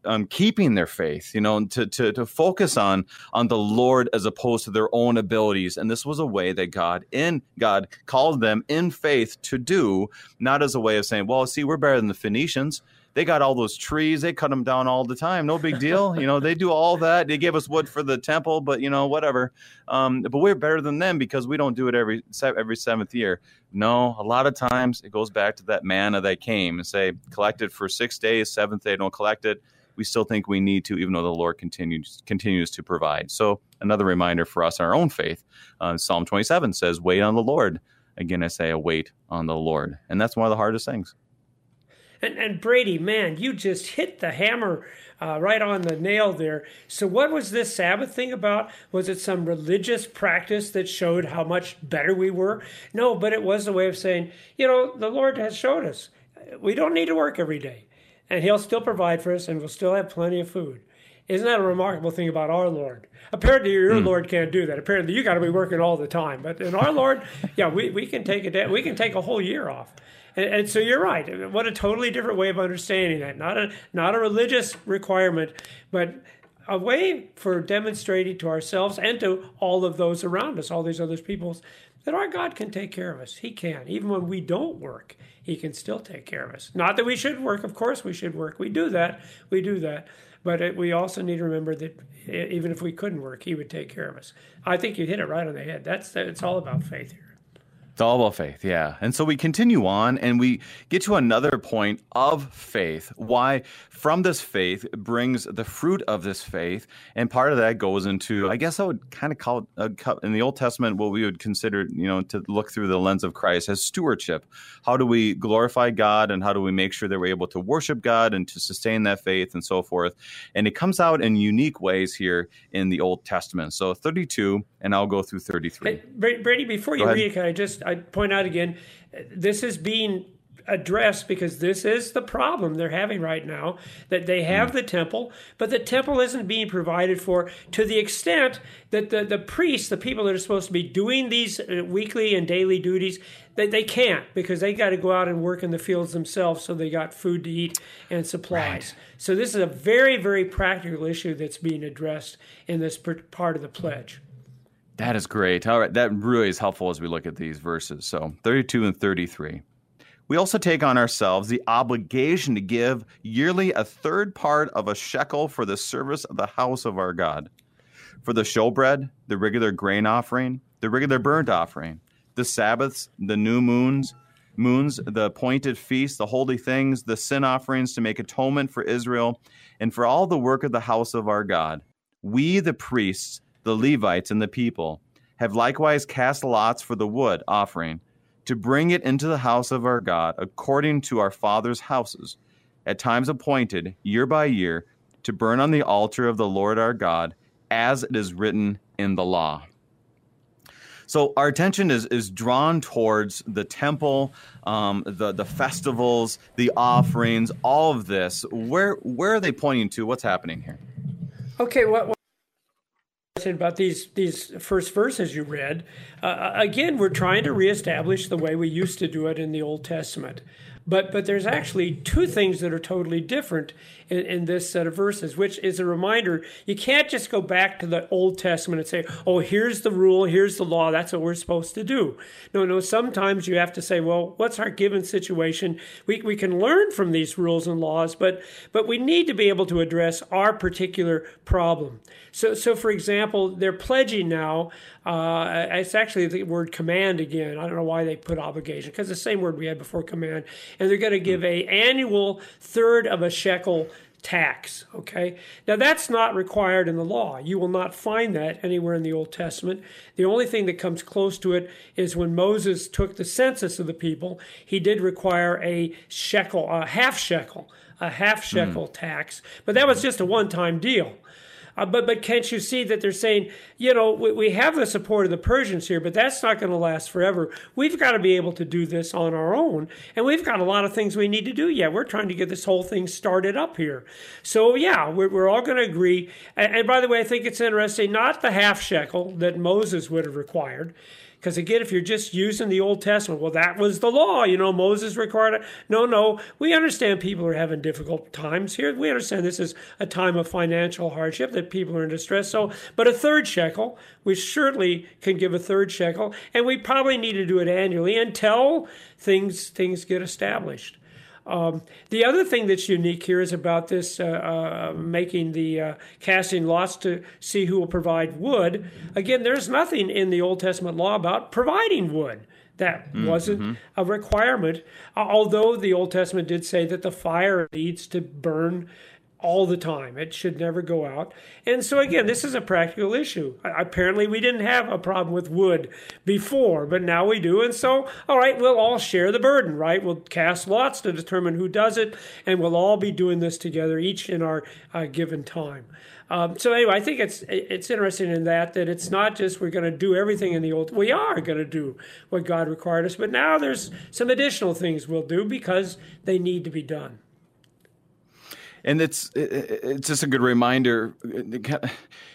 um, keeping their faith you know to, to to focus on on the lord as opposed to their own abilities and this was a way that god in god called them in faith to do not as a way of saying well see we're better than the phoenicians they got all those trees. They cut them down all the time. No big deal. you know, they do all that. They gave us wood for the temple, but you know, whatever. Um, but we're better than them because we don't do it every every seventh year. No, a lot of times it goes back to that manna that came and say collected for six days, seventh day don't collect it. We still think we need to, even though the Lord continues continues to provide. So another reminder for us in our own faith. Uh, Psalm 27 says, "Wait on the Lord." Again, I say, "Wait on the Lord," and that's one of the hardest things. And, and Brady, man, you just hit the hammer uh, right on the nail there. So, what was this Sabbath thing about? Was it some religious practice that showed how much better we were? No, but it was a way of saying, you know, the Lord has showed us we don't need to work every day, and He'll still provide for us, and we'll still have plenty of food. Isn't that a remarkable thing about our Lord? Apparently, your mm. Lord can't do that. Apparently, you got to be working all the time. But in our Lord, yeah, we, we can take a day, we can take a whole year off. And, and, so you're right. What a totally different way of understanding that. Not a not a religious requirement, but a way for demonstrating to ourselves and to all of those around us, all these other peoples, that our God can take care of us. He can. Even when we don't work, He can still take care of us. Not that we should work. Of course, we should work. We do that. We do that. But it, we also need to remember that even if we couldn't work, He would take care of us. I think you hit it right on the head. That's it's all about faith here. It's all about faith, yeah. And so we continue on and we get to another point of faith. Why from this faith brings the fruit of this faith. And part of that goes into, I guess I would kind of call it uh, in the Old Testament what we would consider, you know, to look through the lens of Christ as stewardship. How do we glorify God and how do we make sure that we're able to worship God and to sustain that faith and so forth? And it comes out in unique ways here in the Old Testament. So 32, and I'll go through 33. Hey, Brady, before you read, can I just I point out again, this is being addressed because this is the problem they're having right now that they have the temple but the temple isn't being provided for to the extent that the, the priests the people that are supposed to be doing these uh, weekly and daily duties they, they can't because they got to go out and work in the fields themselves so they got food to eat and supplies right. so this is a very very practical issue that's being addressed in this part of the pledge that is great. All right, that really is helpful as we look at these verses. So 32 and 33. We also take on ourselves the obligation to give yearly a third part of a shekel for the service of the house of our God. For the showbread, the regular grain offering, the regular burnt offering, the Sabbaths, the new moons, moons, the appointed feasts, the holy things, the sin offerings to make atonement for Israel, and for all the work of the house of our God. We, the priests, the Levites, and the people, have likewise cast lots for the wood offering to bring it into the house of our God according to our fathers' houses, at times appointed, year by year, to burn on the altar of the Lord our God, as it is written in the law. So our attention is, is drawn towards the temple, um, the the festivals, the offerings, all of this. Where where are they pointing to? What's happening here? Okay, what about these these first verses you read. Uh, uh, again, we're trying to reestablish the way we used to do it in the Old Testament. But but there's actually two things that are totally different in, in, this set of verses, which is a reminder you can't just go back to the Old Testament and say, oh, here's the rule, here's the law, that's what we're supposed to do. No, no, sometimes you have to say, well, what's our given situation? We, we can learn from these rules and laws, but but we need to be able to address our particular problem. So so for example, they're pledging now uh, it's actually the word command again. I don't know why they put obligation because the same word we had before command. And they're going to give a annual third of a shekel tax. Okay. Now that's not required in the law. You will not find that anywhere in the Old Testament. The only thing that comes close to it is when Moses took the census of the people, he did require a shekel, a half shekel, a half shekel mm. tax. But that was just a one time deal. Uh, but but can't you see that they're saying, you know, we, we have the support of the Persians here, but that's not going to last forever. We've got to be able to do this on our own, and we've got a lot of things we need to do yet. We're trying to get this whole thing started up here. So yeah, we're, we're all going to agree. And, and by the way, I think it's interesting, not the half shekel that Moses would have required Because again, if you're just using the Old Testament, well, that was the law. You know, Moses required it. No, no. We understand people are having difficult times here. We understand this is a time of financial hardship, that people are in distress. So, but a third shekel, we certainly can give a third shekel, and we probably need to do it annually until things things get established. Um, the other thing that's unique here is about this uh, uh, making the uh, casting lots to see who will provide wood. Again, there's nothing in the Old Testament law about providing wood. That mm-hmm. wasn't a requirement, although the Old Testament did say that the fire needs to burn all the time. It should never go out. And so, again, this is a practical issue. Apparently, we didn't have a problem with wood before, but now we do. And so, all right, we'll all share the burden, right? We'll cast lots to determine who does it, and we'll all be doing this together, each in our uh, given time. Um, so anyway, I think it's it's interesting in that that it's not just we're going to do everything in the old. We are going to do what God required us, but now there's some additional things we'll do because they need to be done and it's it's just a good reminder.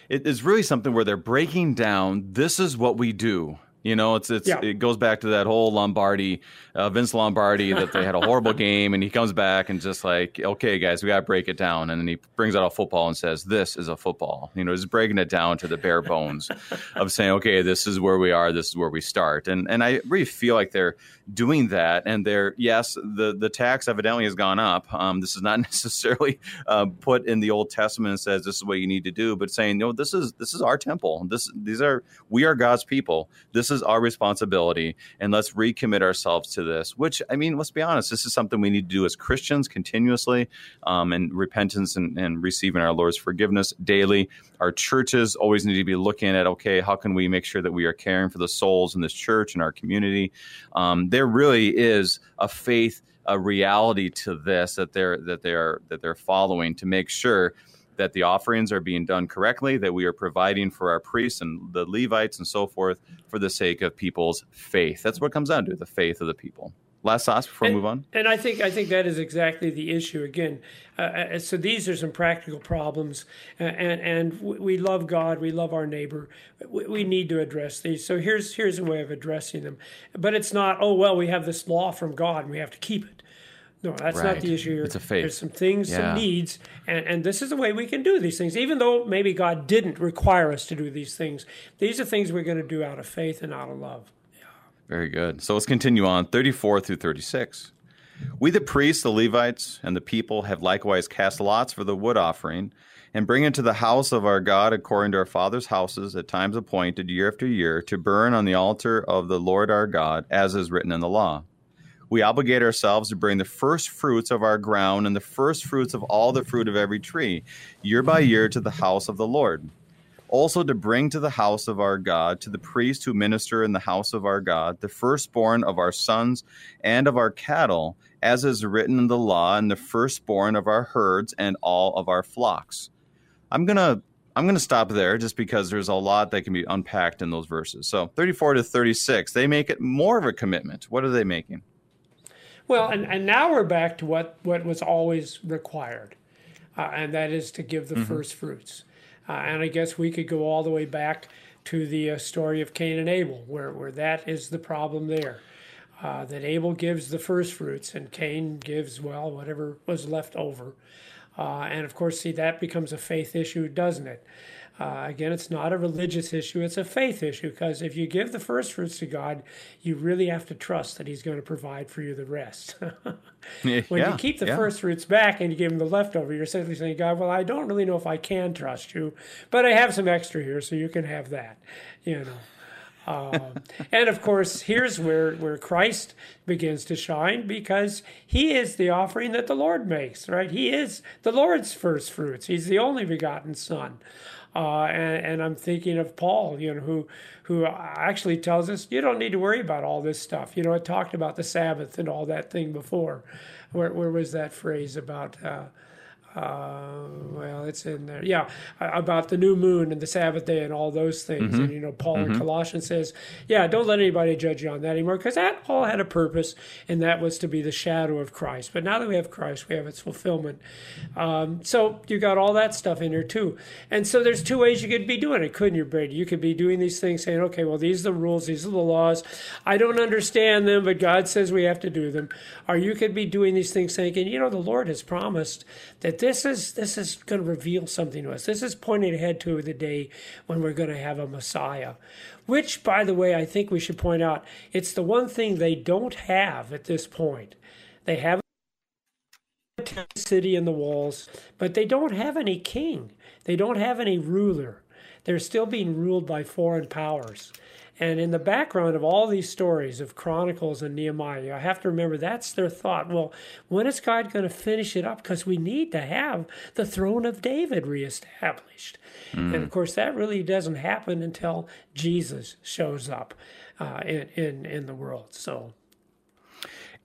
It is really something where they're breaking down. This is what we do. You know, it's it's yeah. it goes back to that whole Lombardi, uh, Vince Lombardi, that they had a horrible game, and he comes back and just like, okay, guys, we got to break it down, and then he brings out a football and says, "This is a football." You know, just breaking it down to the bare bones of saying, okay, this is where we are, this is where we start, and and I really feel like they're doing that, and they're yes, the the tax evidently has gone up. Um, this is not necessarily uh, put in the Old Testament and says this is what you need to do, but saying, no, this is this is our temple. This these are we are God's people. This is our responsibility, and let's recommit ourselves to this. Which I mean, let's be honest, this is something we need to do as Christians continuously, um, and repentance and, and receiving our Lord's forgiveness daily. Our churches always need to be looking at okay, how can we make sure that we are caring for the souls in this church and our community. Um, there really is a faith a reality to this that they're that they're that they're following to make sure that the offerings are being done correctly, that we are providing for our priests and the Levites and so forth for the sake of people's faith. That's what comes down to the faith of the people. Last thoughts before and, we move on. And I think I think that is exactly the issue. Again, uh, uh so these are some practical problems, uh, and and we love God, we love our neighbor. We, we need to address these. So here's here's a way of addressing them. But it's not oh well we have this law from God and we have to keep it. No, that's right. not the issue. It's a faith. There's some things, yeah. some needs, and, and this is the way we can do these things. Even though maybe God didn't require us to do these things, these are things we're going to do out of faith and out of love. Yeah. Very good. So let's continue on 34 through 36. We, the priests, the Levites, and the people, have likewise cast lots for the wood offering and bring it to the house of our God according to our fathers' houses at times appointed year after year to burn on the altar of the Lord our God, as is written in the law we obligate ourselves to bring the first fruits of our ground and the first fruits of all the fruit of every tree, year by year, to the house of the Lord. Also, to bring to the house of our God, to the priests who minister in the house of our God, the firstborn of our sons and of our cattle, as is written in the law, and the firstborn of our herds and all of our flocks. I'm going to I'm going to stop there just because there's a lot that can be unpacked in those verses. So 34 to 36, they make it more of a commitment. What are they making? Well, and, and now we're back to what, what was always required, uh, and that is to give the mm-hmm. first fruits. Uh, and I guess we could go all the way back to the uh, story of Cain and Abel, where, where that is the problem there. Uh, that Abel gives the first fruits, and Cain gives, well, whatever was left over. Uh, and of course, see, that becomes a faith issue, doesn't it? Uh, again, it's not a religious issue, it's a faith issue because if you give the first fruits to God, you really have to trust that He's going to provide for you the rest. when yeah, you keep the yeah. first fruits back and you give Him the leftover, you're simply saying, God, well, I don't really know if I can trust you, but I have some extra here, so you can have that. You know. Um, and of course, here's where, where Christ begins to shine because he is the offering that the Lord makes, right? He is the Lord's first fruits. He's the only begotten Son. Uh, and, and, I'm thinking of Paul, you know, who who actually tells us you don't need to worry about all this stuff. You know, I talked about the Sabbath and all that thing before. Where where was that phrase about? Uh, uh, well, it's in there. Yeah, about the new moon and the Sabbath day and all those things. Mm-hmm. And, you know, Paul mm-hmm. in Colossians says, yeah, don't let anybody judge you on that anymore because that all had a purpose and that was to be the shadow of Christ. But now that we have Christ, we have its fulfillment. Um, so you got all that stuff in here too. And so there's two ways you could be doing it, couldn't you, Brady? You could be doing these things saying, okay, well, these are the rules, these are the laws. I don't understand them, but God says we have to do them. Or you could be doing these things thinking, you know, the Lord has promised that this is this is going to reveal something to us. This is pointing ahead to the day when we're going to have a Messiah. Which, by the way, I think we should point out, it's the one thing they don't have at this point. They have a city and the walls, but they don't have any king. They don't have any ruler. They're still being ruled by foreign powers. And in the background of all these stories of Chronicles and Nehemiah, I have to remember that's their thought. Well, when is God going to finish it up? Because we need to have the throne of David reestablished. Mm. And of course, that really doesn't happen until Jesus shows up uh, in, in, in the world. So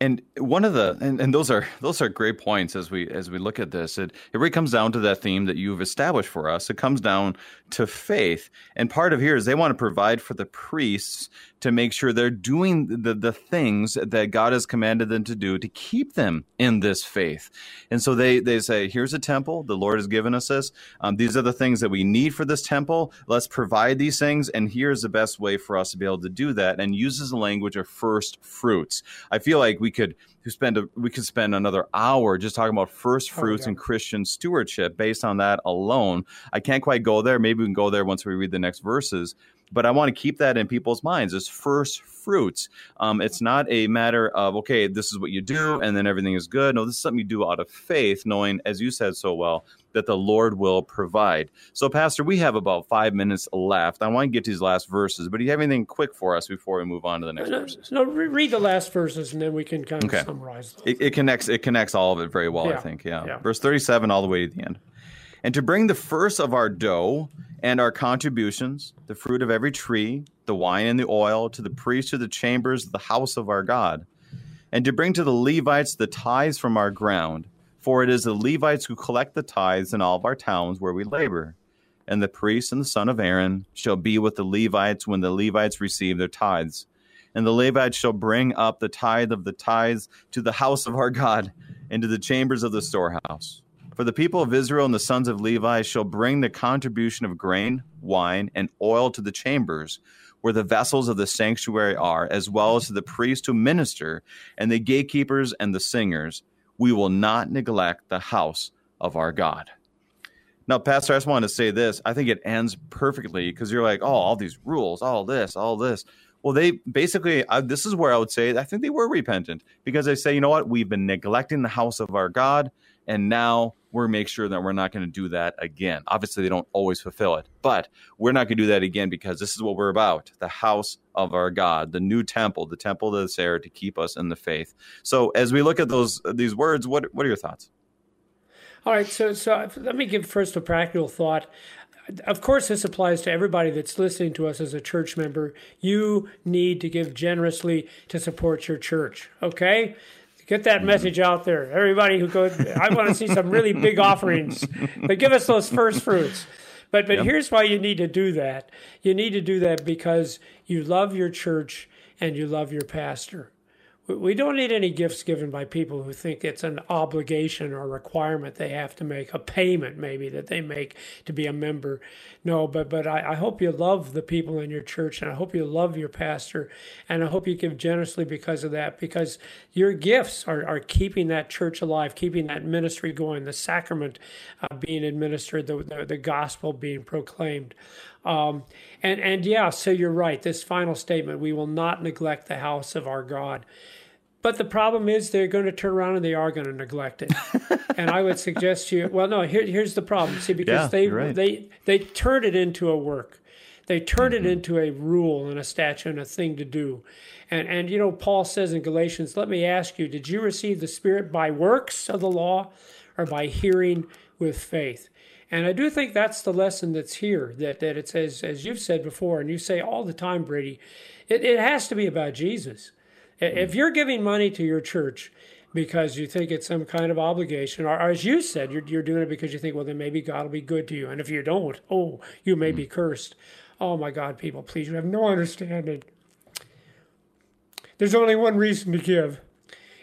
and one of the and, and those are those are great points as we as we look at this. It it really comes down to that theme that you've established for us. It comes down to faith. And part of here is they want to provide for the priests to make sure they're doing the, the things that God has commanded them to do to keep them in this faith. And so they, they say, here's a temple. The Lord has given us this. Um, these are the things that we need for this temple. Let's provide these things. And here's the best way for us to be able to do that and uses the language of first fruits. I feel like we could spend a, we could spend another hour just talking about first oh, fruits oh, and Christian stewardship based on that alone. I can't quite go there. Maybe we can go there once we read the next verses but I want to keep that in people's minds as first fruits. Um, it's not a matter of, okay, this is what you do and then everything is good. No, this is something you do out of faith, knowing, as you said so well, that the Lord will provide. So, Pastor, we have about five minutes left. I want to get to these last verses, but do you have anything quick for us before we move on to the next no, verses? No, read the last verses and then we can kind of okay. summarize. It, it, connects. It connects all of it very well. Yeah. I think. Yeah. yeah. Verse thirty-seven all the way to the end. And to bring the first of our dough and our contributions, the fruit of every tree, the wine and the oil, to the priests of the chambers of the house of our God, and to bring to the Levites the tithes from our ground. For it is the Levites who collect the tithes in all of our towns where we labor. And the priest and the son of Aaron shall be with the Levites when the Levites receive their tithes. And the Levites shall bring up the tithe of the tithes to the house of our God, into the chambers of the storehouse. For the people of Israel and the sons of Levi shall bring the contribution of grain, wine, and oil to the chambers where the vessels of the sanctuary are, as well as to the priests who minister, and the gatekeepers and the singers. We will not neglect the house of our God. Now, Pastor, I just want to say this. I think it ends perfectly because you're like, oh, all these rules, all this, all this. Well, they basically, this is where I would say, I think they were repentant because they say, you know what? We've been neglecting the house of our God. And now we're make sure that we're not going to do that again. Obviously, they don't always fulfill it, but we're not going to do that again because this is what we're about: the house of our God, the new temple, the temple that's there to keep us in the faith. So, as we look at those these words, what what are your thoughts? All right, so so let me give first a practical thought. Of course, this applies to everybody that's listening to us as a church member. You need to give generously to support your church. Okay, Get that mm-hmm. message out there. Everybody who goes, I want to see some really big offerings, but give us those first fruits. But but yep. here's why you need to do that. You need to do that because you love your church and you love your pastor. We don't need any gifts given by people who think it's an obligation or requirement they have to make, a payment maybe that they make to be a member. No, but but I, I hope you love the people in your church and I hope you love your pastor and I hope you give generously because of that, because your gifts are, are keeping that church alive, keeping that ministry going, the sacrament uh, being administered, the, the, the gospel being proclaimed. Um, and and yeah, so you're right. This final statement: we will not neglect the house of our God. But the problem is they're going to turn around and they are going to neglect it. and I would suggest to you. Well, no. Here, here's the problem. See, because yeah, they right. they they turn it into a work. They turn mm-hmm. it into a rule and a statute and a thing to do. And and you know, Paul says in Galatians, "Let me ask you: Did you receive the Spirit by works of the law, or by hearing with faith?" And I do think that's the lesson that's here, that, that it says, as you've said before, and you say all the time, Brady, it, it has to be about Jesus. If you're giving money to your church, because you think it's some kind of obligation, or, or as you said, you're, you're doing it because you think, well, then maybe God will be good to you. And if you don't, oh, you may mm-hmm. be cursed. Oh my God, people, please, you have no understanding. There's only one reason to give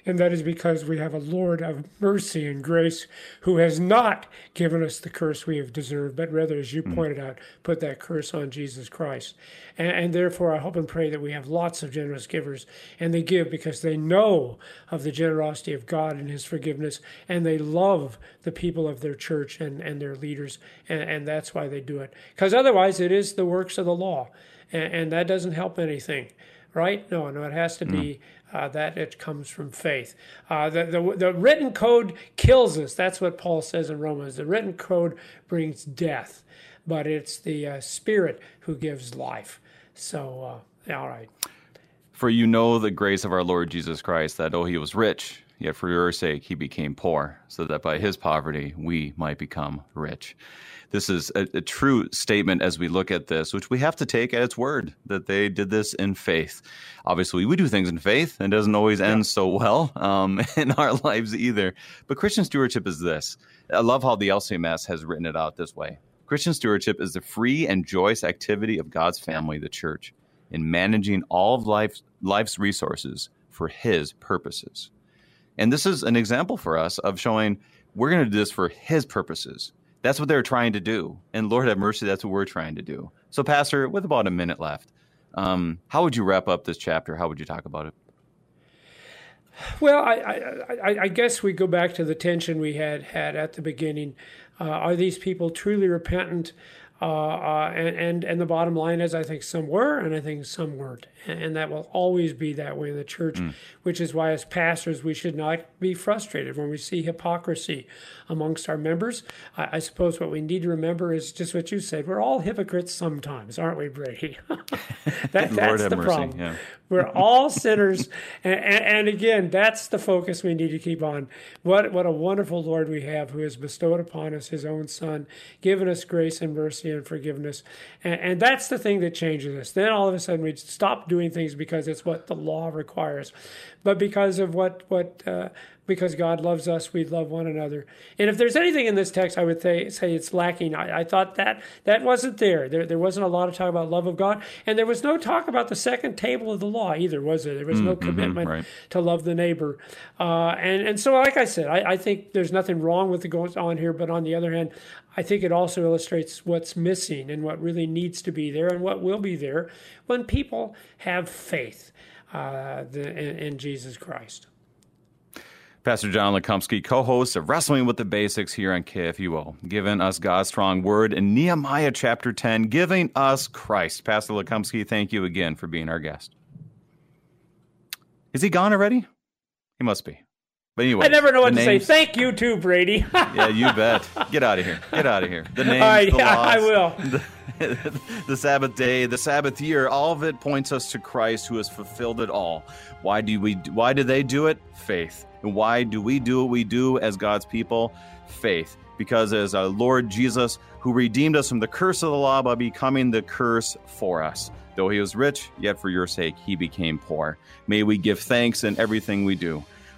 and that is because we have a Lord of mercy and grace who has not given us the curse we have deserved, but rather, as you mm. pointed out, put that curse on Jesus Christ. And, and, therefore, I hope and pray that we have lots of generous givers, and they give because they know of the generosity of God and His forgiveness, and they love the people of their church and, and their leaders, and, and that's why they do it. Because otherwise, it is the works of the law, and, and that doesn't help anything right? No, no, it has to be uh, that it comes from faith. Uh, the, the, the, written code kills us. That's what Paul says in Romans. The written code brings death, but it's the uh, Spirit who gives life. So, uh, all right. For you know the grace of our Lord Jesus Christ, that though he was rich, yet for your sake he became poor, so that by his poverty we might become rich this is a, a, true statement as we look at this, which we have to take at its word that they did this in faith. Obviously, we do things in faith and doesn't always end yeah. so well um, in our lives either. But Christian stewardship is this. I love how the LCMS has written it out this way. Christian stewardship is the free and joyous activity of God's family, the church, in managing all of life's, life's resources for His purposes. And this is an example for us of showing we're going to do this for His purposes that's what they're trying to do. And Lord have mercy, that's what we're trying to do. So, Pastor, with about a minute left, um, how would you wrap up this chapter? How would you talk about it? Well, I, I, I, guess we go back to the tension we had had at the beginning. Uh, are these people truly repentant? Uh, uh, and, and and the bottom line is, I think some were, and I think some weren't, and, and that will always be that way in the church. Mm. Which is why, as pastors, we should not be frustrated when we see hypocrisy amongst our members. I, I suppose what we need to remember is just what you said: we're all hypocrites sometimes, aren't we, Brady? that, that's the mercy. problem. Yeah. We're all sinners, and, and, and, again, that's the focus we need to keep on. What what a wonderful Lord we have, who has bestowed upon us His own Son, given us grace and mercy and forgiveness, and, and that's the thing that changes us. Then all of a sudden we stop doing things because it's what the law requires, but because of what what uh, because God loves us, we love one another. And if there's anything in this text, I would say, say it's lacking. I, I, thought that that wasn't there. there. There wasn't a lot of talk about love of God, and there was no talk about the second table of the law either, was there? There was no mm-hmm, commitment right. to love the neighbor. Uh, and and so, like I said, I, I think there's nothing wrong with the going on here, but on the other hand, I think it also illustrates what's missing and what really needs to be there and what will be there when people have faith uh, the, in, in Jesus Christ. Pastor John Lukomski, co host of Wrestling with the Basics here on KFUO, giving us God's strong word in Nehemiah chapter 10, giving us Christ. Pastor Lukomski, thank you again for being our guest. Is he gone already? He must be. But anyway, I never know what to names... say. Thank you too, Brady. yeah, you bet. Get out of here. Get out of here. The names, right, the yeah, I will. The, the Sabbath day, the Sabbath year, all of it points us to Christ who has fulfilled it all. Why do we why do they do it? Faith. And why do we do what we do as God's people? Faith. Because as our Lord Jesus, who redeemed us from the curse of the law by becoming the curse for us. Though he was rich, yet for your sake he became poor. May we give thanks in everything we do.